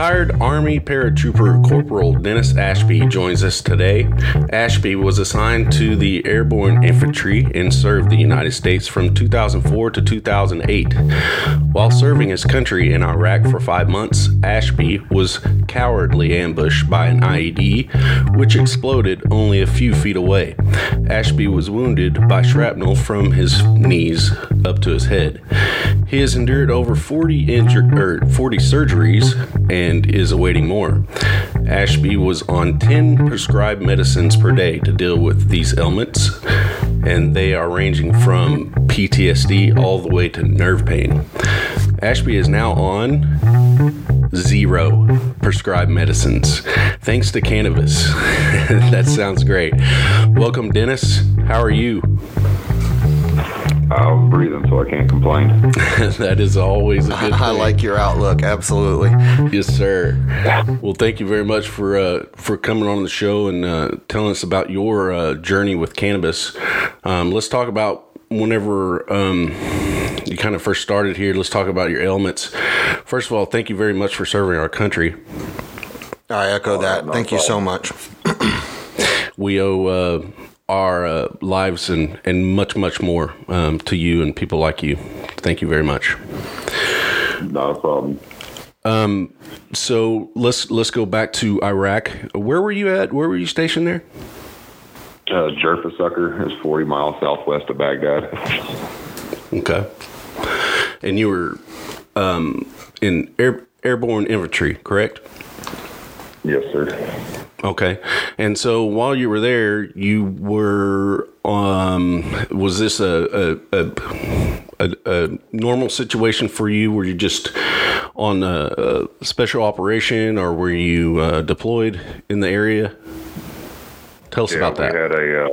Retired Army paratrooper Corporal Dennis Ashby joins us today. Ashby was assigned to the Airborne Infantry and served the United States from 2004 to 2008. While serving his country in Iraq for five months, Ashby was cowardly ambushed by an IED, which exploded only a few feet away. Ashby was wounded by shrapnel from his knees up to his head. He has endured over 40 injured or 40 surgeries and is awaiting more. Ashby was on 10 prescribed medicines per day to deal with these ailments, and they are ranging from PTSD all the way to nerve pain. Ashby is now on zero prescribed medicines thanks to cannabis. that sounds great. Welcome, Dennis. How are you? I'm breathing, so I can't complain. that is always a good. I like your outlook. Absolutely. Yes, sir. Well, thank you very much for uh, for coming on the show and uh, telling us about your uh, journey with cannabis. Um, let's talk about whenever um, you kind of first started here. Let's talk about your ailments. First of all, thank you very much for serving our country. I echo that. Thank you so much. We owe uh, our uh, lives and, and much, much more um, to you and people like you. Thank you very much. Not a problem. So let's let's go back to Iraq. Where were you at? Where were you stationed there? Uh, Jurf as-Sakhar is 40 miles southwest of Baghdad. Okay. And you were um, in air, airborne infantry, correct? Yes, sir. Okay. And so while you were there, you were um, was this a a, a a a normal situation for you? Were you just on a, a special operation, or were you uh, deployed in the area? Tell us Yeah, about that. we had a,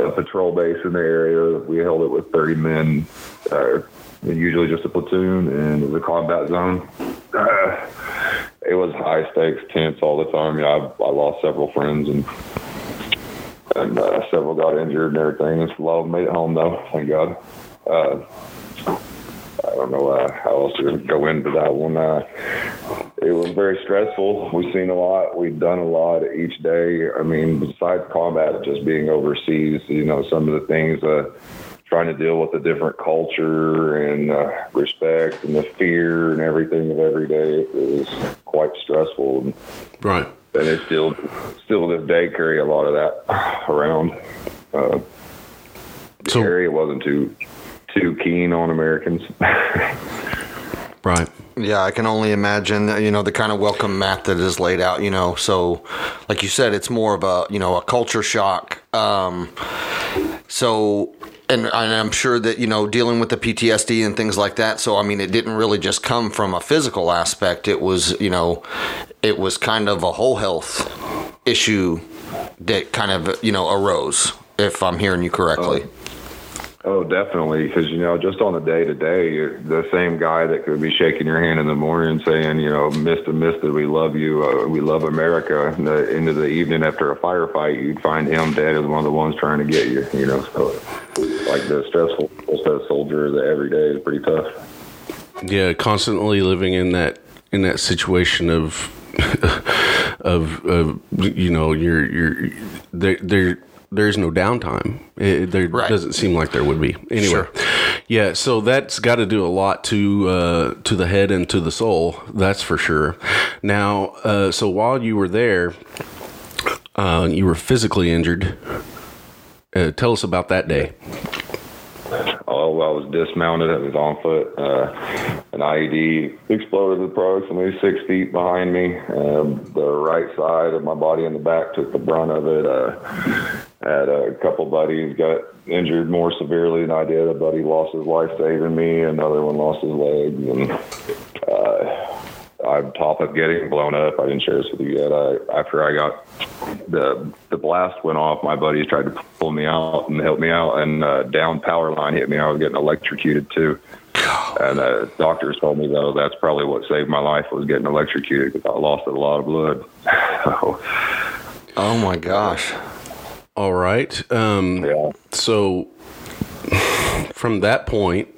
uh, a patrol base in the area. We held it with 30 men, uh, usually just a platoon, and it was a combat zone. It was high stakes, tense all the time. Yeah, I, I lost several friends and and uh, several got injured and everything. A lot of them made it home though, thank God. Uh, I don't know uh, how else to go into that one. Uh, it was very stressful. We've seen a lot. We've done a lot each day. I mean, besides combat, just being overseas, you know, some of the things, uh, trying to deal with a different culture and uh, respect and the fear and everything of every day, it was quite stressful. Right. And it still, still to this day, carry a lot of that around. Uh, the So- area wasn't too, too keen on Americans. Right. Yeah, I can only imagine, you know, the kind of welcome mat that is laid out, you know. So, like you said, it's more of a, you know, a culture shock. Um, so, and, I'm sure that, you know, dealing with the PTSD and things like that. So, I mean, it didn't really just come from a physical aspect. It was, you know, it was kind of a whole health issue that kind of, you know, arose, if I'm hearing you correctly. Oh, definitely. Because, you know, just on the day to day, the same guy that could be shaking your hand in the morning saying, you know, Mr. Mister, we love you, uh, we love America. And the end of the evening after a firefight, you'd find him dead as one of the ones trying to get you, you know. So, like the stressful stress soldier the every day is pretty tough. Yeah, constantly living in that in that situation of of, of you know you're you're there there there's no downtime. It, there Right. doesn't seem like there would be. Anyway, Sure. yeah. So that's got to do a lot to uh, to the head and to the soul. That's for sure. Now, uh, so while you were there, uh, you were physically injured. Uh, tell us about that day. I was dismounted. I was on foot. Uh, an IED exploded approximately six feet behind me. Um, the right side of my body and the back took the brunt of it. Uh, had a couple buddies got injured more severely than I did. A buddy lost his life saving me. Another one lost his legs. And uh, on top of getting blown up, I didn't share this with you yet. I, after I got the the blast went off, my buddies tried to pull me out and help me out, and uh, down power line hit me. I was getting electrocuted too. And uh, doctors told me though that's probably what saved my life was getting electrocuted because I lost a lot of blood. so, Oh my gosh. All right. Um, yeah. so from that point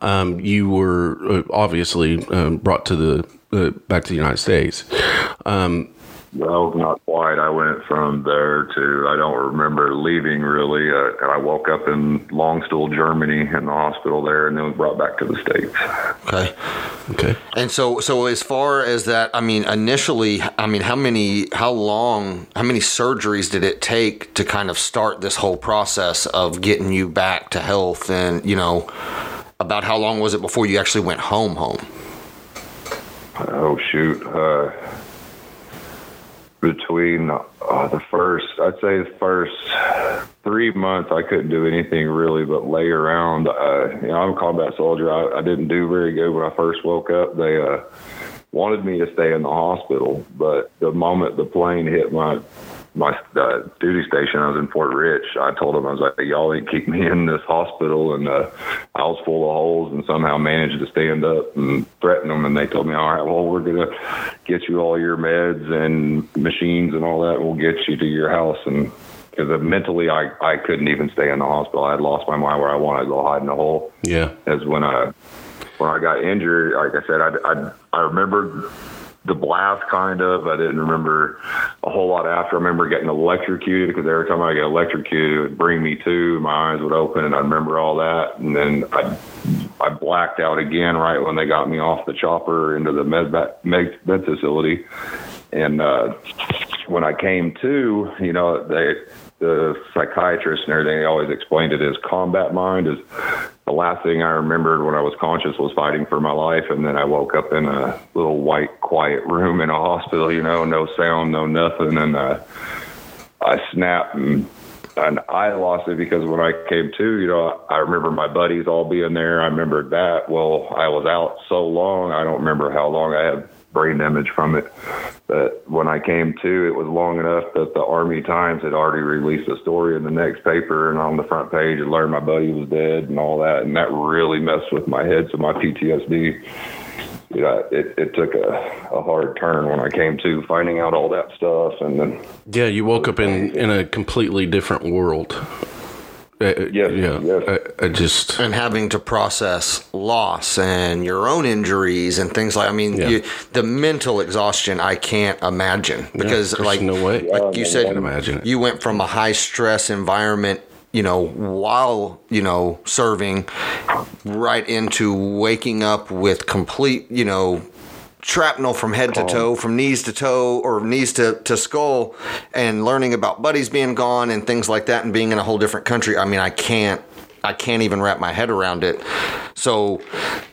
um, you were uh, obviously um, brought to the uh, back to the United States. Um, well, not quite. I went from there to I don't remember leaving really. Uh, I woke up in Landstuhl, Germany, in the hospital there, and then was brought back to the states. Okay. Okay. And so, so as far as that, I mean, initially, I mean, how many, how long, how many surgeries did it take to kind of start this whole process of getting you back to health? And you know, about how long was it before you actually went home? Home. Oh shoot. Uh, between uh, the first, I'd say the first three months, I couldn't do anything really but lay around. Uh, you know, I'm a combat soldier. I, I didn't do very good when I first woke up. They uh, wanted me to stay in the hospital, but the moment the plane hit my my uh, duty station, I was in Fort Rich. I told them I was like, "Y'all ain't keep me in this hospital," and uh, I was full of holes, and somehow managed to stand up and threaten them. And they told me, "All right, well, we're gonna get you all your meds and machines and all that. We'll get you to your house." And because mentally, I I couldn't even stay in the hospital. I had lost my mind where I wanted to go hide in a hole. Yeah, as when I when I got injured. Like I said, I I, I remember the blast kind of. I didn't remember a whole lot after. I remember getting electrocuted because every time I get electrocuted, it would bring me to. My eyes would open, and I remember all that. And then I I blacked out again right when they got me off the chopper into the med med, med facility. And uh, when I came to, you know, they the psychiatrist and everything, they always explained it as combat mind. Is the last thing I remembered when I was conscious was fighting for my life, and then I woke up in a little white, quiet room in a hospital. You know, no sound, no nothing, and uh, I snapped and. And I lost it because when I came to, you know, I remember my buddies all being there. I remembered that. Well, I was out so long, I don't remember how long I had brain damage from it. But when I came to, it was long enough that the Army Times had already released a story in the next paper, and on the front page, it learned my buddy was dead and all that, and that really messed with my head. So my PTSD, you know, it, it took a, a hard turn when I came to finding out all that stuff, and then yeah, you woke up in in a completely different world. Uh, yes, yeah, yes. I, I, just and having to process loss and your own injuries and things like. I mean, Yeah. you, the mental exhaustion I can't imagine because, there's like, no way. like you said, imagine it. you went from a high stress environment. You know, while you know serving, right into waking up with complete, you know, shrapnel from head to toe, from knees to toe, or knees to, to skull, and learning about buddies being gone and things like that, and being in a whole different country. I mean, I can't. I can't even wrap my head around it. So,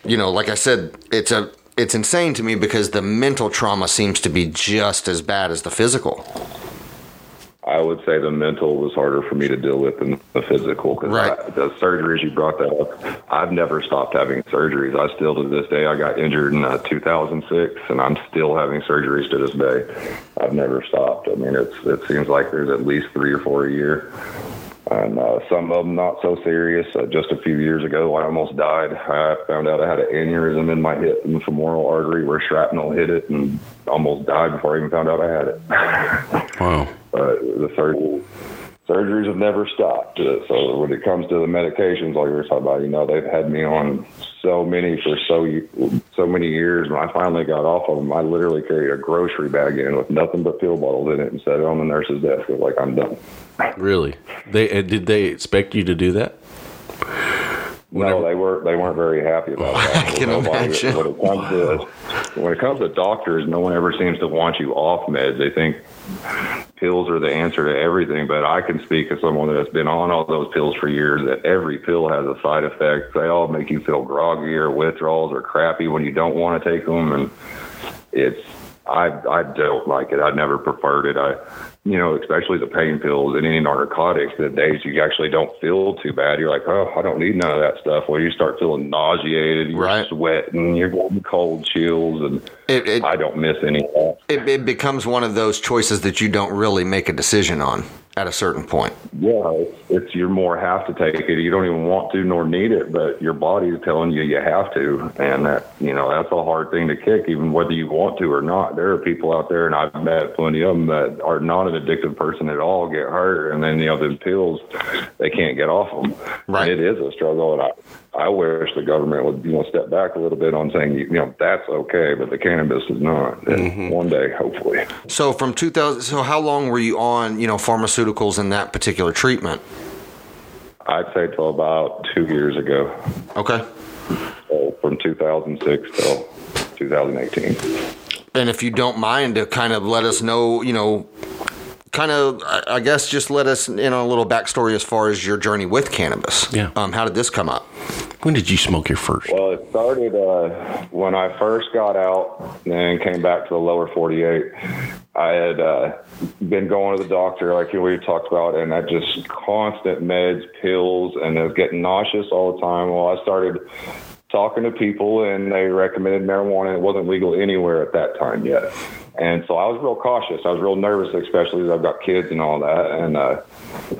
you know, like I said, it's a it's insane to me because the mental trauma seems to be just as bad as the physical. I would say the mental was harder for me to deal with than the physical. Cause Right. I, the surgeries you brought that up, I've never stopped having surgeries. I still to this day, I got injured in uh, 2006, and I'm still having surgeries to this day. I've never stopped. I mean, it's it seems like there's at least three or four a year. And uh, some of them not so serious. Uh, just a few years ago, I almost died. I found out I had an aneurysm in my hip and femoral artery where shrapnel hit it, and almost died before I even found out I had it. wow. Uh, the surgery, surgeries have never stopped. Uh, so when it comes to the medications, like we were talking about, you know, they've had me on so many for so so many years. When I finally got off of them, I literally carried a grocery bag in with nothing but pill bottles in it and set it on the nurse's desk. It was like I'm done. Really? They uh, did they expect you to do that? No, they weren't. They weren't very happy about that. I can imagine. When it comes to when it comes to doctors, no one ever seems to want you off meds. They think pills are the answer to everything. But I can speak as someone that's been on all those pills for years. That every pill has a side effect. They all make you feel groggy or withdrawals or crappy when you don't want to take them, and it's. I I don't like it. I never preferred it. I you know, especially the pain pills and any narcotics, the days you actually don't feel too bad, you're like, oh, I don't need none of that stuff. Well, you start feeling nauseated, you're Right. sweating, you're getting cold chills, and It, it, I don't miss any of that. it, it becomes one of those choices that you don't really make a decision on at a certain point. Yeah, it's, it's you more have to take it. You don't even want to nor need it, but your body is telling you you have to, and that you know that's a hard thing to kick, even whether you want to or not. There are people out there, and I've met plenty of them that are not an addictive person at all, get hurt, and then you know the pills they can't get off them. Right. And it is a struggle, and I I wish the government would, you know, step back a little bit on saying, you know, that's okay, but the cannabis is not. And mm-hmm. one day, hopefully. So from 2000, so how long were you on, you know, pharmaceuticals in that particular treatment? I'd say till about two years ago. Okay. So from 2006 till 2018. And if you don't mind to kind of let us know, you know, kind of, I I guess, just let us in on a little backstory as far as your journey with cannabis. Yeah. Um, how did this come up? When did you smoke your first? Well, it started uh, when I first got out and came back to the lower 48. I had uh, been going to the doctor, like we talked about, and I just constant meds, pills, and I was getting nauseous all the time. Well, I started talking to people, and they recommended marijuana. It wasn't legal anywhere at that time yet. And so I was real cautious. I was real nervous, especially as I've got kids and all that. And uh,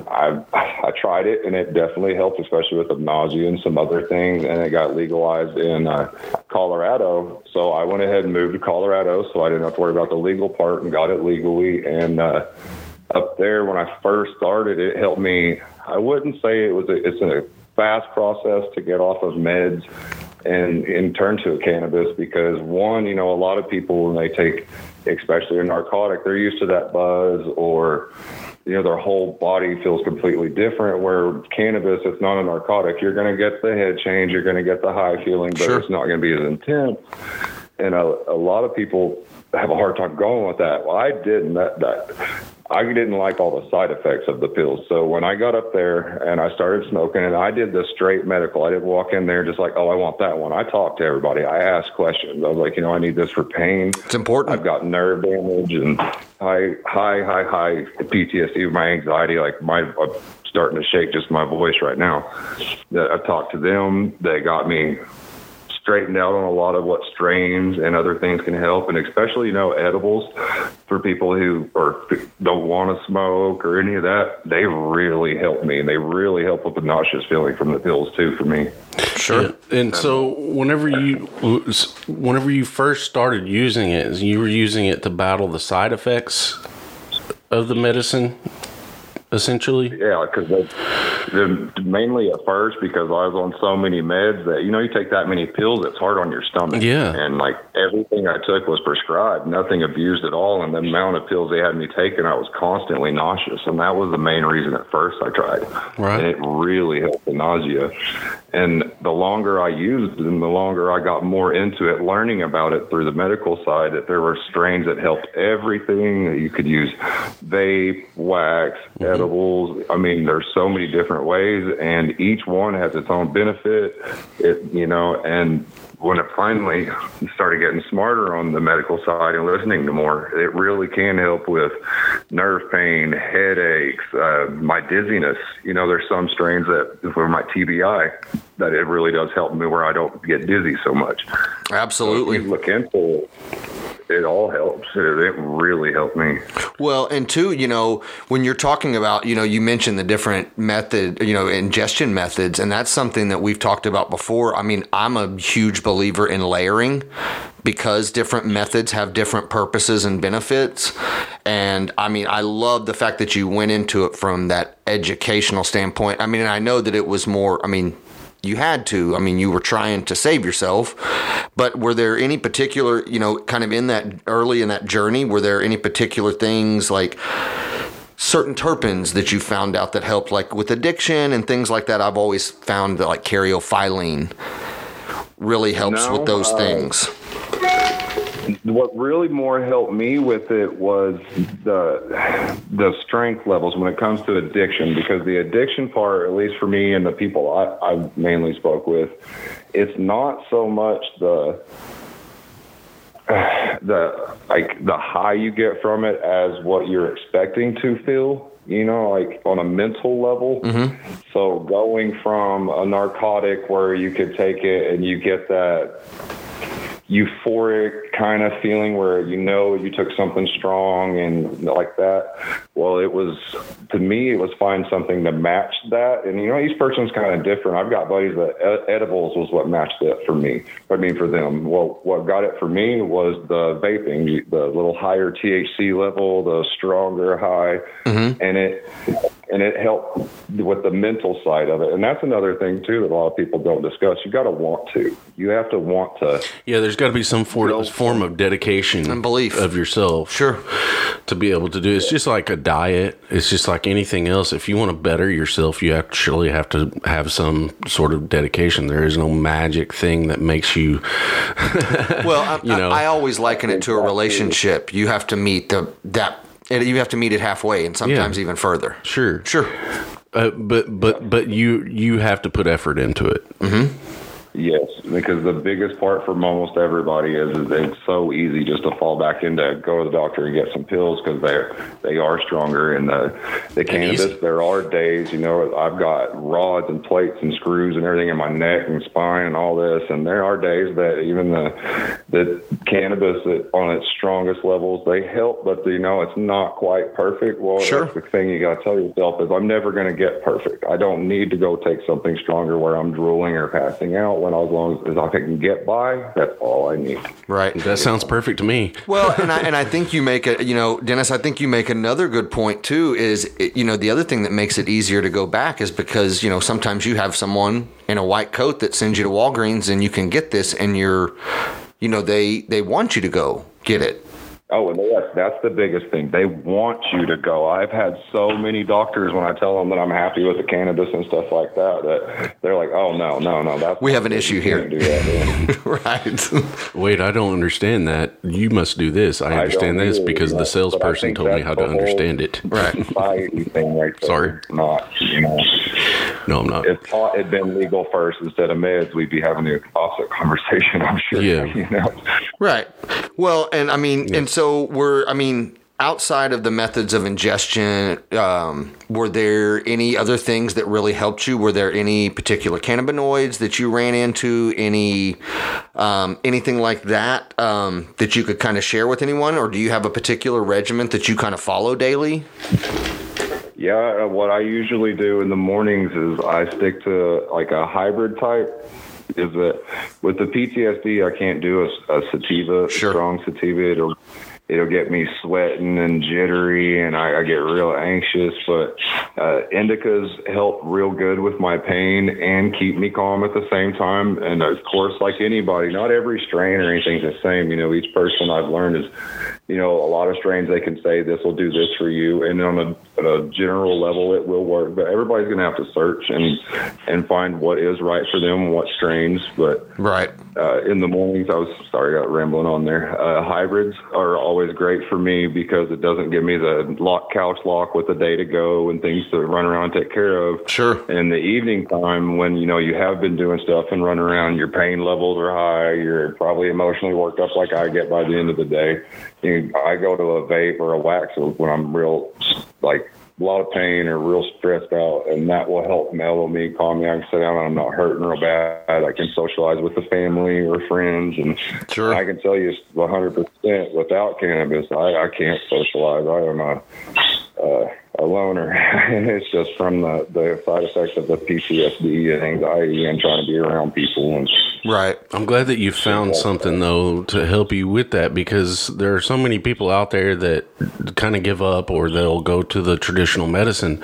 I I tried it, and it definitely helped, especially with the nausea and some other things. And it got legalized in uh, Colorado. So I went ahead and moved to Colorado, so I didn't have to worry about the legal part, and got it legally. And uh, up there, when I first started, it helped me. I wouldn't say it was. A, it's a fast process to get off of meds and and turn to cannabis because one, you know, a lot of people when they take, especially a narcotic, they're used to that buzz or you know their whole body feels completely different. Where cannabis, it's not a narcotic. You're going to get the head change, you're going to get the high feeling, but Sure. it's not going to be as intense. And a, a lot of people have a hard time going with that. Well, I didn't. That that I didn't like all the side effects of the pills. So when I got up there and I started smoking, and I did the straight medical. I didn't walk in there just like, oh, I want that one. I talked to everybody. I asked questions. I was like, you know, I need this for pain. It's important. I've got nerve damage and high, high, high, high PTSD my anxiety. Like my, I'm starting to shake just my voice right now. That I talked to them. They got me straightened out on a lot of what strains and other things can help, and especially you know edibles for people who or don't want to smoke or any of that. They really help me, and they really help with the nauseous feeling from the pills too. For me, Sure. Yeah. And so, whenever you, whenever you first started using it, you were using it to battle the side effects of the medicine, essentially. yeah, because mainly at first because I was on so many meds that you know you take that many pills, it's hard on your stomach. Yeah. and like everything I took was prescribed, nothing abused at all. And the amount of pills they had me taking, I was constantly nauseous, and that was the main reason at first I tried. Right. and it really helped the nausea. And the longer I used and the longer I got more into it, learning about it through the medical side, that there were strains that helped everything. That you could use vape, wax, edibles. I mean, there's so many different ways, and each one has its own benefit. It, you know, and when it finally started getting smarter on the medical side and listening to more, it really can help with nerve pain, headaches, uh, my dizziness. You know, there's some strains that for my TBI that it really does help me where I don't get dizzy so much. Absolutely. You look into it, all helps. It, it really helped me. Well, and two, you know, when you're talking about, you know, you mentioned the different method, you know, ingestion methods, and that's something that we've talked about before. I mean, I'm a huge believer in layering because different methods have different purposes and benefits. And I mean, I love the fact that you went into it from that educational standpoint. I mean, and I know that it was more, I mean, you had to. I mean, you were trying to save yourself. But were there any particular, you know, kind of in that early in that journey, were there any particular things like certain terpenes that you found out that helped, like with addiction and things like that? I've always found that like caryophyllene really helps No, with those uh, things. What really more helped me with it was the the strength levels when it comes to addiction, because the addiction part, at least for me and the people I, I mainly spoke with, it's not so much the the like the high you get from it as what you're expecting to feel you know like on a mental level. Mm-hmm. So going from a narcotic where you could take it and you get that euphoric kind of feeling where you know you took something strong and like that. Well, it was to me, it was find something to match that. And you know, each person's kind of different. I've got buddies that edibles was what matched it for me. I mean, for them. Well, what got it for me was the vaping, the little higher THC level, the stronger high, mm-hmm. and it. and it helped with the mental side of it. And that's another thing too that a lot of people don't discuss. You got to want to. You have to want to. Yeah, there's got to be some for, form of dedication And belief. of yourself. Sure. To be able to do it's just like a diet. It's just like anything else. If you want to better yourself, you actually have to have some sort of dedication. There is no magic thing that makes you. Well, I, You know. I, I always liken it to a relationship. You have to meet the that. and You have to meet it halfway, and sometimes Yeah. even further. Sure, Sure. uh, but but but you you have to put effort into it. Yes, because the biggest part for almost everybody is, is it's so easy just to fall back into go to the doctor and get some pills because they're they are stronger and the the cannabis. easy. There are days, you know, I've got rods and plates and screws and everything in my neck and spine and all this, and there are days that even the the cannabis that on its strongest levels they help, but you know it's not quite perfect. Well, Sure. that's the thing you got to tell yourself is I'm never going to get perfect. I don't need to go take something stronger where I'm drooling or passing out. When as long as I can get by, that's all I need. Right. That sounds perfect to me. Well, and I, and I think you make a, you know, Dennis, I think you make another good point too is, you know, the other thing that makes it easier to go back is because, you know, sometimes you have someone in a white coat that sends you to Walgreens and you can get this and you're, you know, they, they want you to go get it. Oh, and that's that's the biggest thing. They want you to go. I've had so many doctors when I tell them that I'm happy with the cannabis and stuff like that that they're like, "Oh no, no, no, that's We have an issue here." Do that, right. Wait, I don't understand that. You must do this. I understand don't this either, because but- the salesperson told me how to understand it. Right. thing right. Sorry. Not you know, No, I'm not. if pot had been legal first instead of meds, we'd be having the opposite conversation. I'm sure. Yeah. You know. Right. Well, and I mean, and so we're, I mean, outside of the methods of ingestion, um, were there any other things that really helped you? Were there any particular cannabinoids that you ran into? Any, um, anything like that um, that you could kind of share with anyone, or do you have a particular regiment that you kind of follow daily? Yeah, uh, what I usually do in the mornings is I stick to like a hybrid type. Is that with the PTSD, I can't do a, a sativa, Sure. strong sativa. It'll it'll get me sweating and jittery, and I, I get real anxious. But uh, indicas help real good with my pain and keep me calm at the same time. And of course, like anybody, not every strain or anything's the same. You know, each person I've learned is you know, a lot of strains they can say this will do this for you, and on a, at a general level it will work. But everybody's going to have to search and and find what is right for them, what strains. But Right. uh, in the mornings, I was sorry, I got rambling on there. Uh, hybrids are always great for me because it doesn't give me the lock couch lock with a day to go and things to run around and take care of. Sure. In the evening time, when you know you have been doing stuff and running around, your pain levels are high. You're probably emotionally worked up, like I get by the end of the day. You, I go to a vape or a wax when I'm real, like a lot of pain or real stressed out, and that will help mellow me, calm me. I can sit down and I'm not hurting real bad. I can socialize with the family or friends, and Sure. I can tell you 100% without cannabis, I, I can't socialize. I am a uh, a loner, and it's just from the, the side effects of the PTSD and anxiety and trying to be around people. And Right. I'm glad that you found something though to help you with that because there are so many people out there that kind of give up or they'll go to the traditional medicine,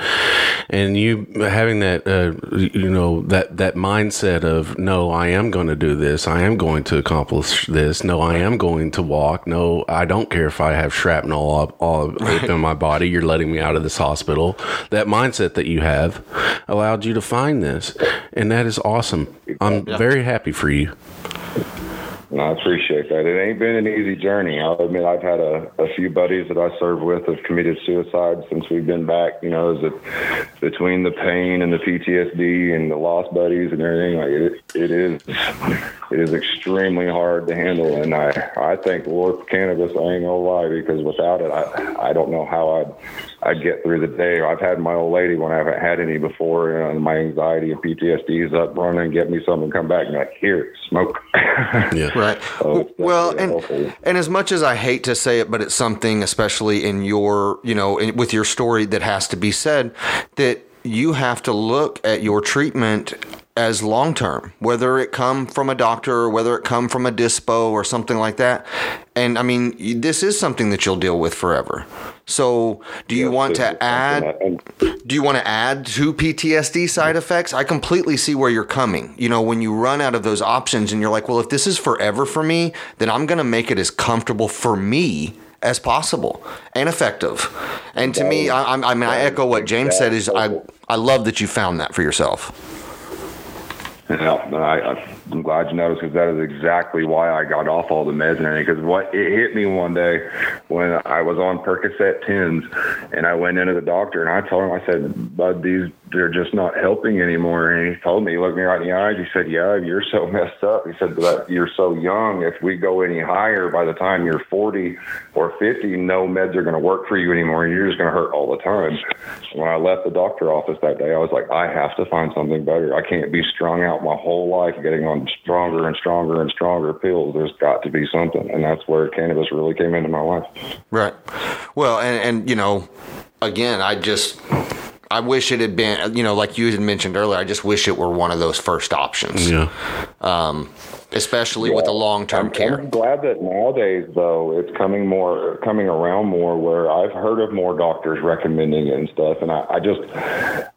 and you having that uh, you know that that mindset of no, I am going to do this, I am going to accomplish this, no, I am going to walk, no, I don't care if I have shrapnel all, all up in my body, you're letting me out of this hospital. That mindset that you have allowed you to find this, and that is awesome. I'm very happy for you. And I appreciate that. It ain't been an easy journey. I'll admit I've had a, a few buddies that I served with have committed suicide since we've been back. You know, is it between the pain and the PTSD and the lost buddies and everything? Like it, it is, it is extremely hard to handle. And I, I thank the Lord for cannabis. I ain't gonna lie because without it, I, I don't know how I'd, I'd get through the day. I've had my old lady when I haven't had any before, you know, and uh, my anxiety and PTSD is up running, get me something, come back and like here, smoke. Yeah. Right. So well, and helpful. and as much as I hate to say it, but it's something, especially in your, you know, in, with your story, that has to be said. That you have to look at your treatment as long term, whether it come from a doctor or whether it come from a dispo or something like that. And I mean, this is something that you'll deal with forever. So, do you Yes, want to add? Do you want to add to PTSD side effects? I completely see where you're coming. You know, when you run out of those options and you're like, well, if this is forever for me, then I'm going to make it as comfortable for me as possible and effective. And to me, I, I'm- mean, I echo what James said. Is I I love that you found that for yourself. Yeah, I, I- I'm glad you noticed because that is exactly why I got off all the meds and. Because what it hit me one day when I was on Percocet tens, and I went into the doctor and I told him, I said, "Bud, these they're just not helping anymore." And he told me, he looked me right in the eyes. He said, "Yeah, you're so messed up." He said, "But you're so young. If we go any higher, by the time you're 40 or 50, no meds are going to work for you anymore, you're just going to hurt all the time." When I left the doctor office that day, I was like, "I have to find something better. I can't be strung out my whole life getting on stronger and stronger and stronger pills. There's got to be something." And that's where cannabis really came into my life. Right. Well, and and you know, again, I just I wish it had been, you know, like you had mentioned earlier. I just wish it were one of those first options. Yeah. Um, especially with the long term care. I'm glad that nowadays, though, it's coming more, coming around more. Where I've heard of more doctors recommending it and stuff, and I, I just,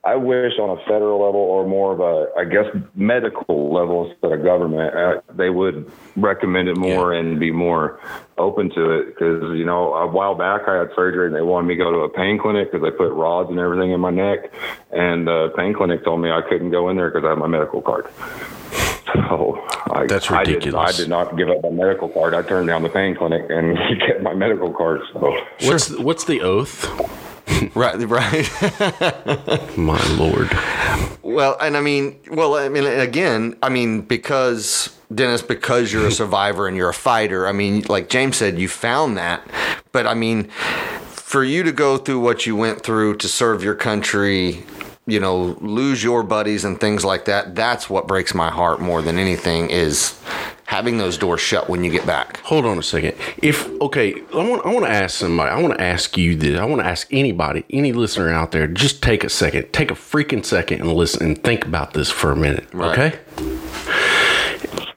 I wish on a federal level or more of a, I guess, medical level instead of government, uh, they would recommend it more and be more open to it. Because you know, a while back I had surgery and they wanted me to go to a pain clinic because they put rods and everything in my neck, and the pain clinic told me I couldn't go in there because I have my medical card. So I, That's I did, I did not give up my medical card. I turned down the pain clinic and kept my medical card. So What's what's the oath? Right, right. My lord. well, and I mean, well, I mean, again, I mean, because Dennis, because you're a survivor and you're a fighter. I mean, like James said, you found that, but I mean, for you to go through what you went through to serve your country. You know, lose your buddies and things like that. That's what breaks my heart more than anything is having those doors shut when you get back. Hold on a second. If okay, I want I want to ask somebody. I want to ask you this. I want to ask anybody, any listener out there. Just take a second. Take a freaking second and listen and think about this for a minute. Right. Okay.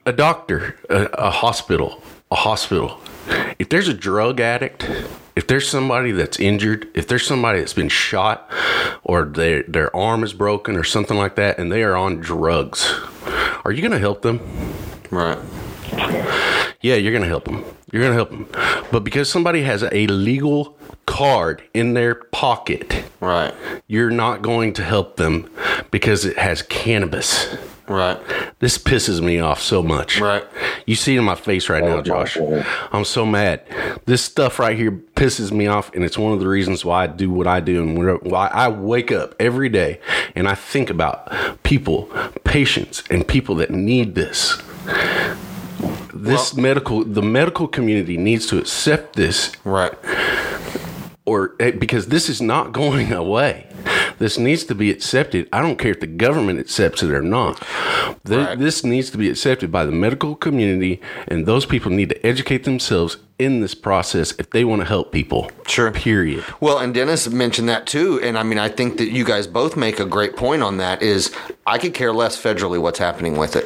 A doctor, a, a hospital, a hospital. If there's a drug addict, if there's somebody that's injured, if there's somebody that's been shot, or their their arm is broken or something like that, and they are on drugs, are you going to help them? Right. Yeah, you're going to help them. You're going to help them. But because somebody has a legal card in their pocket, Right. you're not going to help them because it has cannabis. Right. This pisses me off so much. Right. You see it in my face right now, Josh. I'm so mad. This stuff right here pisses me off, and it's one of the reasons why I do what I do and why I wake up every day and I think about people, patients, and people that need this. This medical, the medical community needs to accept this Right. or eh, because this is not going away. This needs to be accepted. I don't care if the government accepts it or not. Th- Right. This needs to be accepted by the medical community, and those people need to educate themselves in this process if they want to help people. Sure. Period. Well, and Dennis mentioned that too, and I mean, I think that you guys both make a great point on that. Is I could care less federally what's happening with it.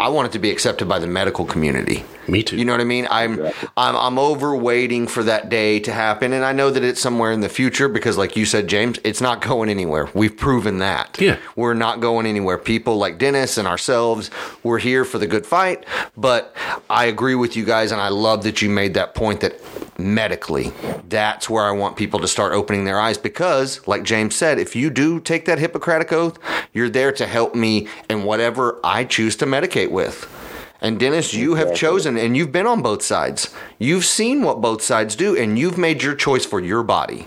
I want it to be accepted by the medical community. Me too. You know what I mean? I'm I'm I'm over waiting for that day to happen, and I know that it's somewhere in the future because, like you said, James, it's not going anywhere. We've proven that. Yeah. we're not going anywhere. People like Dennis and ourselves, we're here for the good fight. But I agree with you guys, and I love that you made that point that medically, that's where I want people to start opening their eyes because, like James said, if you do take that Hippocratic oath, you're there to help me in whatever I choose to medicate with. And Dennis, you have chosen and you've been on both sides. You've seen what both sides do and you've made your choice for your body.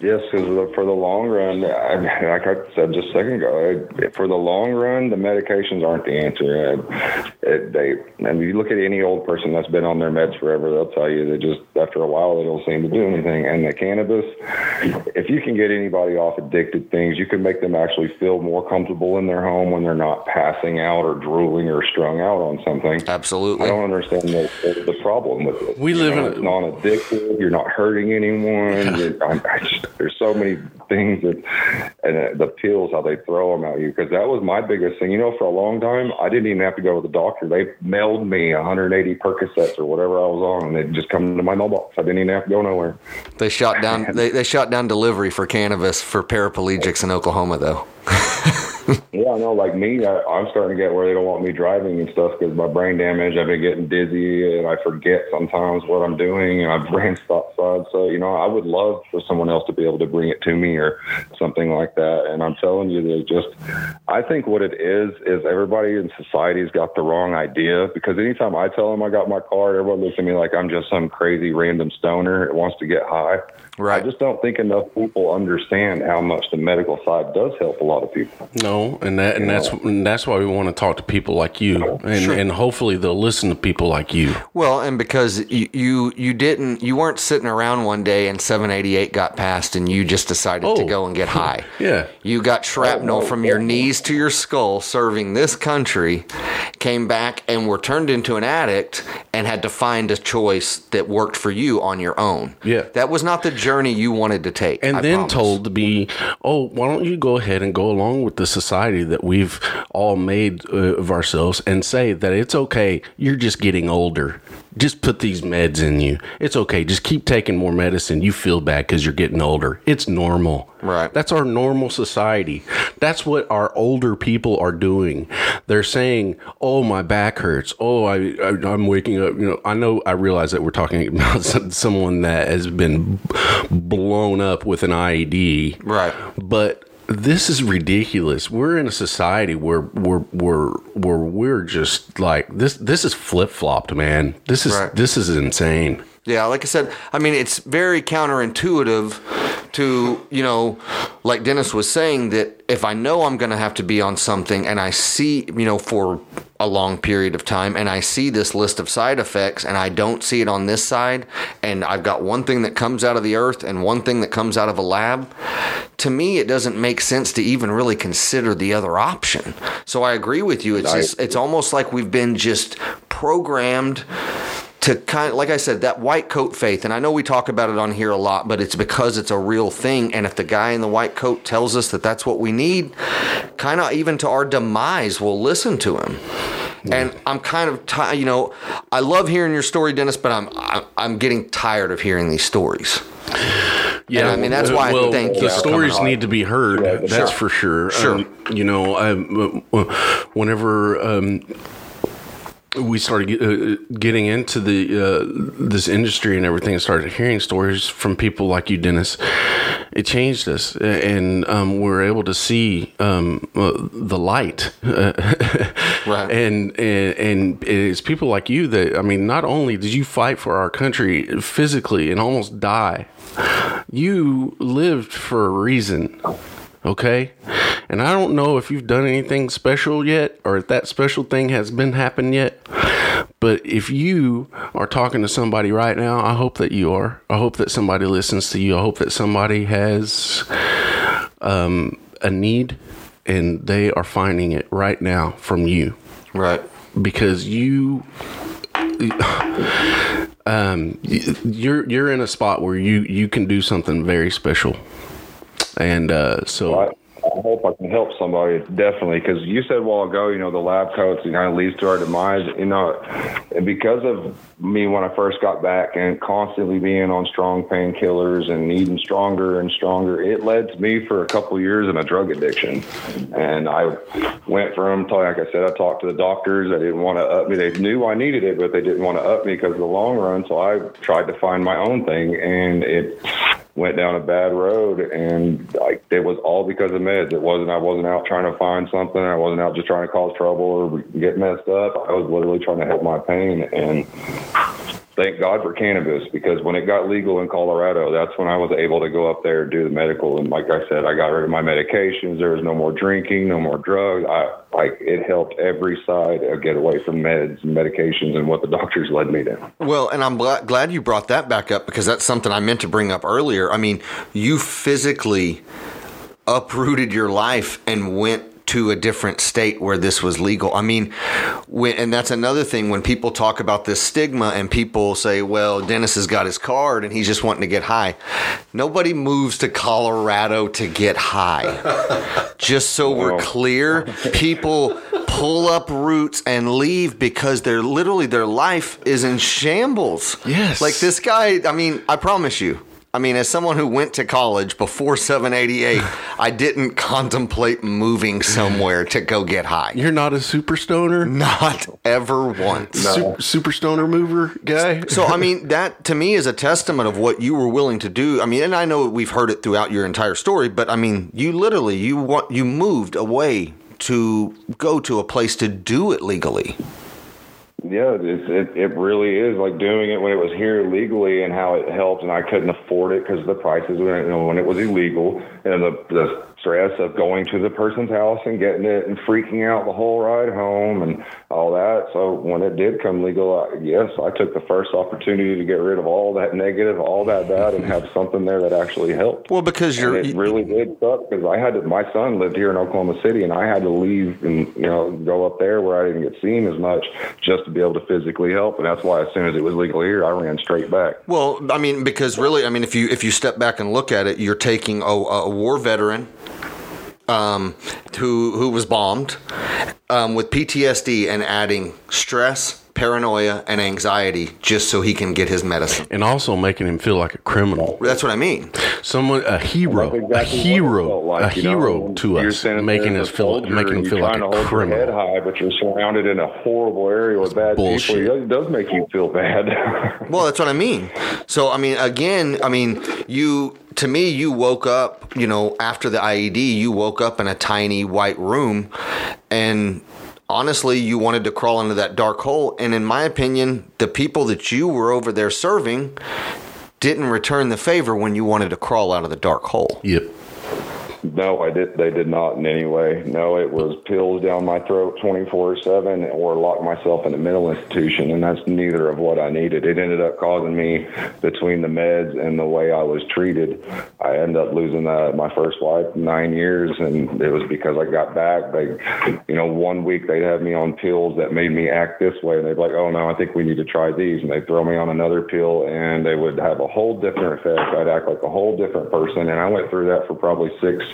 Yes, because for the long run, I, like I said just a second ago, I, for the long run, the medications aren't the answer. It, they, and you look at any old person that's been on their meds forever, they'll tell you that just after a while they don't seem to do anything. And the cannabis, if you can get anybody off addicted things, you can make them actually feel more comfortable in their home when they're not passing out or drooling or strung out on something. Absolutely. I don't understand the, the, the problem with it. We You live know, in a- non-addictive. You're not hurting anyone. You- I, I just, there's so many things that, and uh, the pills how they throw them at you. Because that was my biggest thing. You know, for a long time, I didn't even have to go to the doctor. They mailed me 180 Percocets or whatever I was on, and they'd just come to my mailbox. I didn't even have to go nowhere. They shot down. They, they shot down delivery for cannabis for paraplegics in Oklahoma, though. Yeah, I know. Like me, I, I'm starting to get where they don't want me driving and stuff because my brain damage. I've been getting dizzy and I forget sometimes what I'm doing, and my brain stops side. So you know, I would love for someone else to be able to bring it to me or something like that. And I'm telling you, that just I think what it is is everybody in society's got the wrong idea because anytime I tell them I got my card, everyone looks at me like I'm just some crazy random stoner that wants to get high. Right. I just don't think enough people understand how much the medical side does help a lot of people. No, and that and that's and that's why we want to talk to people like you, and and hopefully they'll listen to people like you. Well, and because you, you you didn't you weren't sitting around one day and 788 got passed and you just decided to Oh. go and get high. Yeah. You got shrapnel from your knees to your skull serving this country, came back and were turned into an addict and had to find a choice that worked for you on your own. Yeah. That was not the journey you wanted to take. and I then promise. told to be, oh, why don't you go ahead and go along with the society that we've all made uh, of ourselves and say that it's okay. You're just getting older. Just put these meds in you. It's okay. Just keep taking more medicine. You feel bad because you're getting older. It's normal. Right. That's our normal society. That's what our older people are doing. They're saying, "Oh, my back hurts. Oh, I, I I'm waking up." You know, I know. I realize that we're talking about someone that has been blown up with an IED. Right. But this is ridiculous. We're in a society where we're we're where we're just like this. This is flip flopped, man. This is Right. this is insane. Yeah, like I said, I mean, it's very counterintuitive to, you know, like Dennis was saying, that if I know I'm going to have to be on something and I see, you know, for a long period of time and I see this list of side effects and I don't see it on this side and I've got one thing that comes out of the earth and one thing that comes out of a lab, to me, it doesn't make sense to even really consider the other option. So I agree with you. It's just, it's almost like we've been just programmed to kind of, like I said, that white coat faith, and I know we talk about it on here a lot, but it's because it's a real thing. And if the guy in the white coat tells us that that's what we need, kind of even to our demise, we'll listen to him. And I'm kind of, ti you know, I love hearing your story, Dennis, but I'm I'm- I'm getting tired of hearing these stories. Yeah, I mean, that's why I well, thank you the stories need to be heard. Yeah, that's sure. for sure. Sure. Um, you know, I, uh, whenever um, we started uh, getting into the uh, this industry and everything, and started hearing stories from people like you, Dennis, it changed us, and um, we were able to see um, uh, the light. Right. And, and and it's people like you that I mean, not only did you fight for our country physically and almost die, you lived for a reason. Okay? And I don't know if you've done anything special yet or if that special thing has been happened yet. But if you are talking to somebody right now, I hope that you are. I hope that somebody listens to you. I hope that somebody has um, a need and they are finding it right now from you Right. because you um you're you're in a spot where you you can do something very special and uh so I, I hope I can help somebody definitely because you said a while ago, you know, the lab coats kind of leads to our demise. You know, and because of me when I first got back and constantly being on strong painkillers and eating stronger and stronger, it led to me for a couple years in a drug addiction. And I went from like I said, I talked to the doctors. I didn't want to up me. They knew I needed it, but they didn't want to up me because of the long run. So I tried to find my own thing, and it went down a bad road and like it was all because of meds. It wasn't I wasn't out trying to find something. I wasn't out just trying to cause trouble or get messed up. I was literally trying to help my pain and thank God for cannabis because when it got legal in Colorado, that's when I was able to go up there and do the medical. And like I said, I got rid of my medications. There was no more drinking, no more drugs. I like it helped every side get away from meds and medications and what the doctors led me to. Well, and I'm glad you brought that back up because that's something I meant to bring up earlier. I mean, you physically uprooted your life and went to a different state where this was legal. I mean, when, and that's another thing when people talk about this stigma and people say, well, Dennis has got his card and he's just wanting to get high. Nobody moves to Colorado to get high. just so we're clear, people pull up roots and leave because they're literally their life is in shambles. Yes. Like this guy, I mean, I promise you, I mean, as someone who went to college before 788, I didn't contemplate moving somewhere to go get high. You're not a super stoner? Not ever once. No. Super, super stoner mover guy? so, I mean, that to me is a testament of what you were willing to do. I mean, and I know we've heard it throughout your entire story, but I mean, you literally, you want, you moved away to go to a place to do it legally. Yeah, it it really is like doing it when it was here legally and how it helped, and I couldn't afford it because the prices when it, you know, when it was illegal and the the stress of going to the person's house and getting it and freaking out the whole ride home and all that. So when it did come legal, I, yes, I took the first opportunity to get rid of all that negative, all that bad, and have something there that actually helped. Well, because you're, and it really did suck because I had to, my son lived here in Oklahoma City, and I had to leave and you know go up there where I didn't get seen as much just to be able to physically help. And that's why as soon as it was legal here, I ran straight back. Well, I mean, because really, I mean, if you if you step back and look at it, you're taking a, a war veteran um, who who was bombed um, with PTSD and adding stress, paranoia, and anxiety just so he can get his medicine, and also making him feel like a criminal. That's what I mean. Someone, a hero, exactly a hero, like, a hero know, to us, making us feel, making him feel like a criminal. Head high, but you're surrounded in a horrible area with bad bullshit. people. It does make you feel bad. well, that's what I mean. So, I mean, again, I mean, you to me, you woke up, you know, after the IED, you woke up in a tiny white room and honestly, you wanted to crawl into that dark hole. And in my opinion, the people that you were over there serving didn't return the favor when you wanted to crawl out of the dark hole. Yep. No, I did. They did not in any way. No, it was pills down my throat 24 seven or lock myself in a mental institution. And that's neither of what I needed. It ended up causing me between the meds and the way I was treated. I ended up losing uh, my first wife nine years. And it was because I got back. They, you know, one week they'd have me on pills that made me act this way. And they'd be like, oh no, I think we need to try these. And they'd throw me on another pill and they would have a whole different effect. I'd act like a whole different person. And I went through that for probably six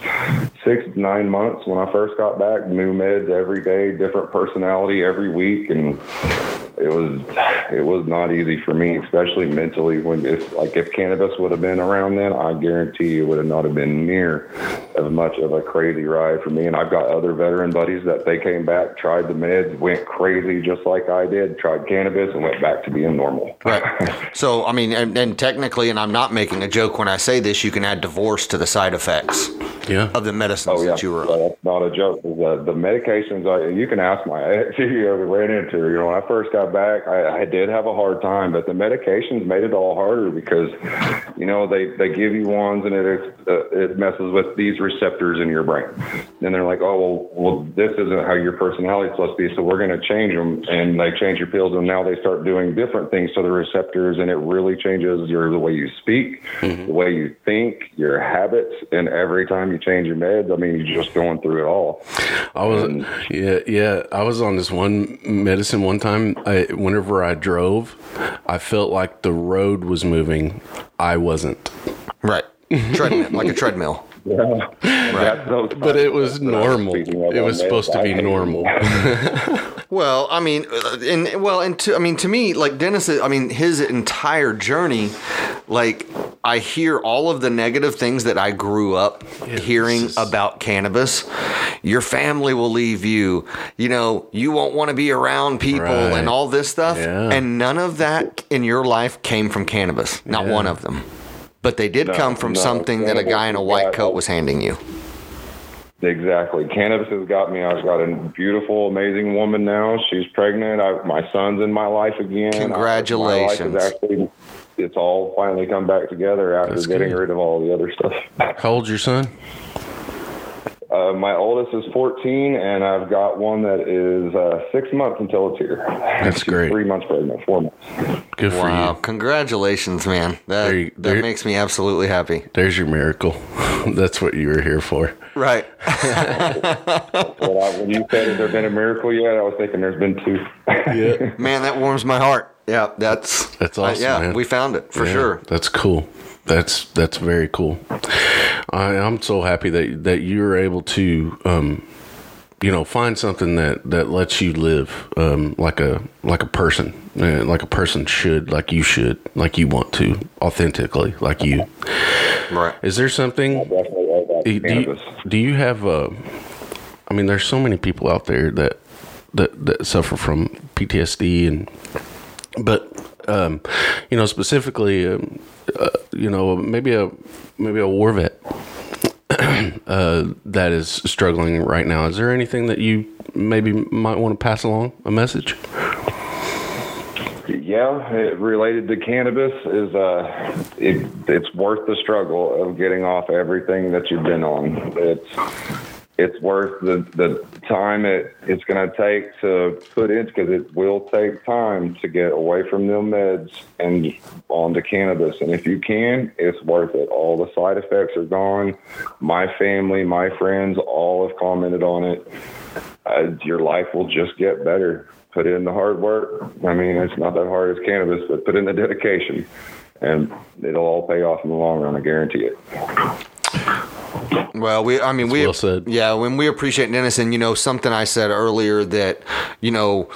six nine months when I first got back. New meds every day, different personality every week, and it was it was not easy for me, especially mentally. When if like if cannabis would have been around then, I guarantee you it would have not have been near as much of a crazy ride for me. And I've got other veteran buddies that they came back, tried the meds, went crazy just like I did, tried cannabis, and went back to being normal. Right. so I mean, and, and technically, and I'm not making a joke when I say this, you can add divorce to the side effects yeah. of the medicines oh, yeah. that you were. Well, that's not a joke. The, the medications, I, you can ask my ex if you ever ran into. You know, when I first got back, I, I did have a hard time, but the medications made it all harder because, you know, they, they give you ones and it uh, it messes with these receptors in your brain. And they're like, oh, well, well this isn't how your personality is supposed to be, so we're going to change them. And they change your pills, and now they start doing different things to the receptors, and it really changes your the way you speak, mm-hmm. the way you think, your habits, and every time you change your meds, I mean, you're just going through it all. I was, and, yeah, yeah, I was on this one medicine one time. I, whenever I drove, I felt like the road was moving. I wasn't. Right treadmill, like a treadmill. Yeah. Right. But it was normal. It was supposed to be normal. well, I mean, uh, and well, and to, I mean, to me, like Dennis, I mean, his entire journey, like I hear all of the negative things that I grew up yeah, hearing is... about cannabis. Your family will leave you. You know, you won't want to be around people right. and all this stuff. Yeah. And none of that in your life came from cannabis. Not yeah. one of them but they did no, come from no, something that a guy in a white coat was handing you. Exactly. Cannabis has got me. I've got a beautiful, amazing woman now. She's pregnant. I, my son's in my life again. Congratulations. I, my life is actually, it's all finally come back together after That's getting good. rid of all the other stuff. How old's your son? Uh, my oldest is 14, and I've got one that is uh, six months until it's here. That's She's great. Three months pregnant, four months. Good for Wow, you. congratulations, man. That There you- that makes me absolutely happy. There's your miracle. That's what you were here for. Right. Well, I, when you said, has there been a miracle yet? I was thinking there's been two. Yeah. man, that warms my heart. Yeah, that's That's uh, awesome, yeah, man. we found it for Yeah, sure. That's cool. That's that's very cool. I, I'm so happy that that you're able to, um, you know, find something that that lets you live um, like a like a person, uh, like a person should, like you should, like you want to, authentically, like you. Right. Is there something? Definitely owe that Do you, do you have? Uh, I mean, there's so many people out there that that that suffer from PTSD and, but um, you know, specifically, um, uh, you know, maybe a maybe a war vet uh, that is struggling right now. Is there anything that you maybe might want to pass along a message? Yeah, related to cannabis is uh, it, it's worth the struggle of getting off everything that you've been on. It's it's worth the the time it it's going to take to put in because it will take time to get away from them meds and onto cannabis. And if you can, it's worth it. All the side effects are gone. My family, my friends, all have commented on it. Uh, your life will just get better. Put in the hard work. I mean, it's not that hard as cannabis, but put in the dedication, and it'll all pay off in the long run. I guarantee it. Well, we, I mean, we, well said. yeah, when we appreciate Dennis, and you know, something I said earlier that, you know,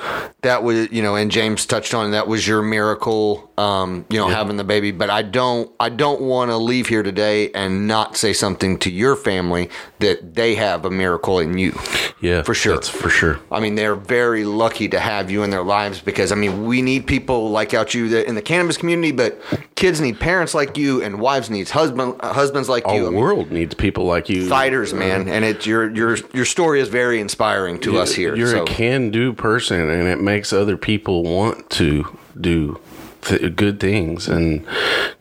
that was, you know, and James touched on that was your miracle, um, you know, having the baby. But I don't, I don't want to leave here today and not say something to your family that they have a miracle in you. Yeah, For sure. That's for sure. I mean, they're very lucky to have you in their lives because I mean, we need people like out you that in the cannabis community, but kids need parents like you, and wives needs husband uh, husbands like you. I Our mean, world needs people like you. fighters, man, and it's your your your story is very inspiring to us here. You're so. a can-do person, and it makes other people want to do th- good things. And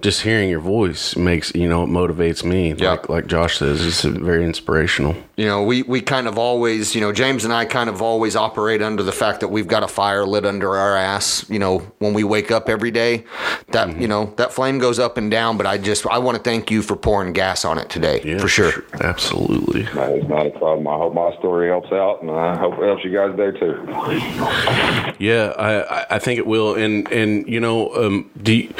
just hearing your voice makes you know it motivates me. Yeah. Like like Josh says, it's very inspirational. you know, we we kind of always, you know, James and I kind of always operate under the fact that we've got a fire lit under our ass. You know, when we wake up every day, that Mm-hmm. you know that flame goes up and down. But I just I want to thank you for pouring gas on it today, Yeah, for sure. absolutely. That is not a problem. I hope my story helps out, and I hope it helps you guys there too. Yeah, I, I- I think it will. And and you know, um, do you,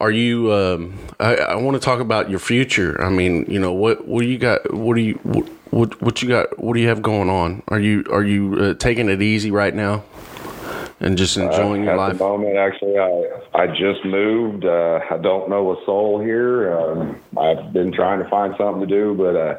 are you? Um, I, I want to talk about your future. I mean, you know, what what you got? What do you what what, what you got? What do you have going on? Are you are you uh, taking it easy right now? And just enjoying your At life. the moment, actually, I I just moved. Uh, I don't know a soul here. Um, I've been trying to find something to do, but uh,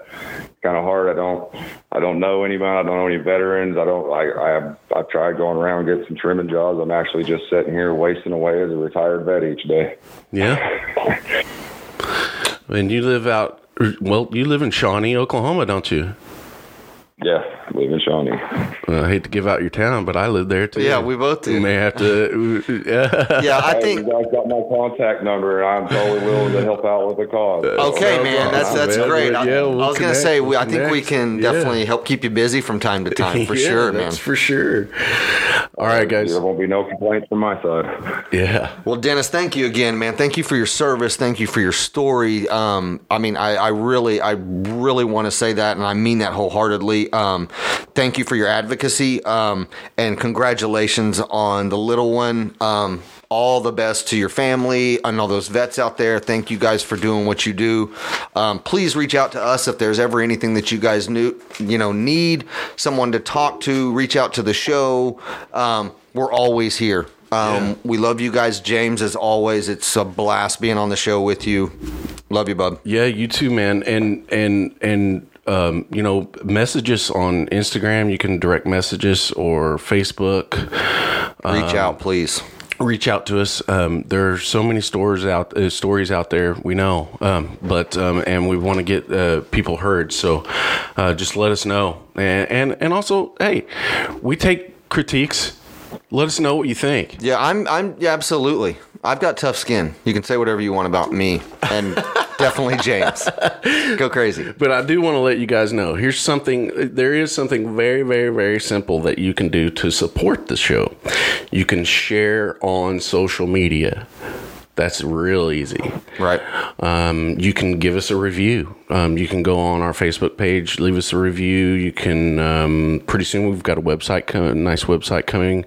kind of hard. I don't I don't know anybody. I don't know any veterans. I don't. I I I've tried going around getting some trimming jobs. I'm actually just sitting here wasting away as a retired vet each day. Yeah. and you live out. Well, you live in Shawnee, Oklahoma, don't you? Yeah, live in Shawnee. Uh, I hate to give out your town, but I live there too. Yeah, we both do. We may have to. Yeah. Yeah, I Hey, think. you guys got my contact number. And I'm totally willing to help out with the cause. Okay, Well, man, that's that's well, great. I, yeah, we'll I was gonna say, we'll I think we connect. can Yeah. definitely help keep you busy from time to time, for Yeah, sure, man. That's for sure. All right, guys. There won't be no complaints from my side. Yeah. Well, Dennis, thank you again, man. Thank you for your service. Thank you for your story. Um, I mean, I, I really, I really want to say that, and I mean that wholeheartedly. Um, thank you for your advocacy, um, and congratulations on the little one. Um, all the best to your family and all those vets out there. Thank you guys for doing what you do. Um, please reach out to us if there's ever anything that you guys knew, you know, need someone to talk to. Reach out to the show. Um, we're always here. Um, Yeah. We love you guys, James. As always, it's a blast being on the show with you. Love you, bub. Yeah, you too, man. And and and um, you know, messages on Instagram. You can direct messages or Facebook. Reach out, please. reach out to us. Um, there are so many stories out uh, stories out there. We know, um, but um, and we want to get uh, people heard. So uh, just let us know, and, and and also, hey, we take critiques. Let us know what you think. Yeah, I'm. I'm. Yeah, absolutely. I've got tough skin. You can say whatever you want about me, and definitely James. Go crazy. But I do want to let you guys know. Here's something. There is something very, very, very simple that you can do to support the show. You can share on social media. That's real easy. Right. Um, you can give us a review. Um, you can go on our Facebook page, leave us a review. You can. Um, pretty soon we've got a website, co- nice website coming,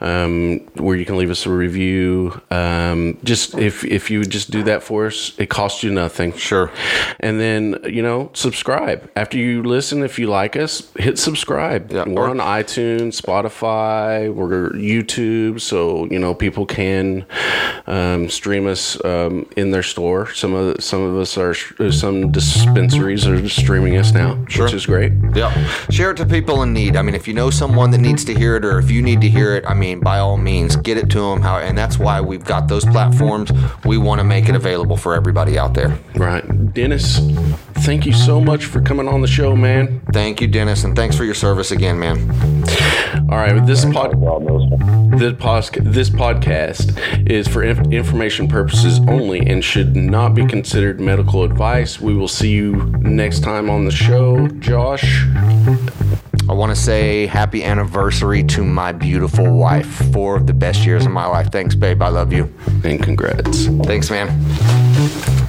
um, where you can leave us a review. Um, just if if you just do that for us, it costs you nothing. Sure. And then you know, subscribe after you listen. If you like us, hit subscribe. Yeah, We're or- on iTunes, Spotify, we're YouTube, so you know people can um, stream us um, in their store. Some of some of us are some dispensaries are streaming us now, sure. which is great. Yeah. Share it to people in need. I mean, if you know someone that needs to hear it, or if you need to hear it, I mean, by all means, get it to them. How, and that's why we've got those platforms. We want to make it available for everybody out there. Right, Dennis. Thank you so much for coming on the show, man. Thank you, Dennis, and thanks for your service again, man. All right, this pod. This, podcast is for inf- information purposes only and should not be considered medical advice. We will see you next time on the show. Josh, I want to say happy anniversary to my beautiful wife. Four of the best years of my life. Thanks, babe. I love you. and congrats. Thanks, man.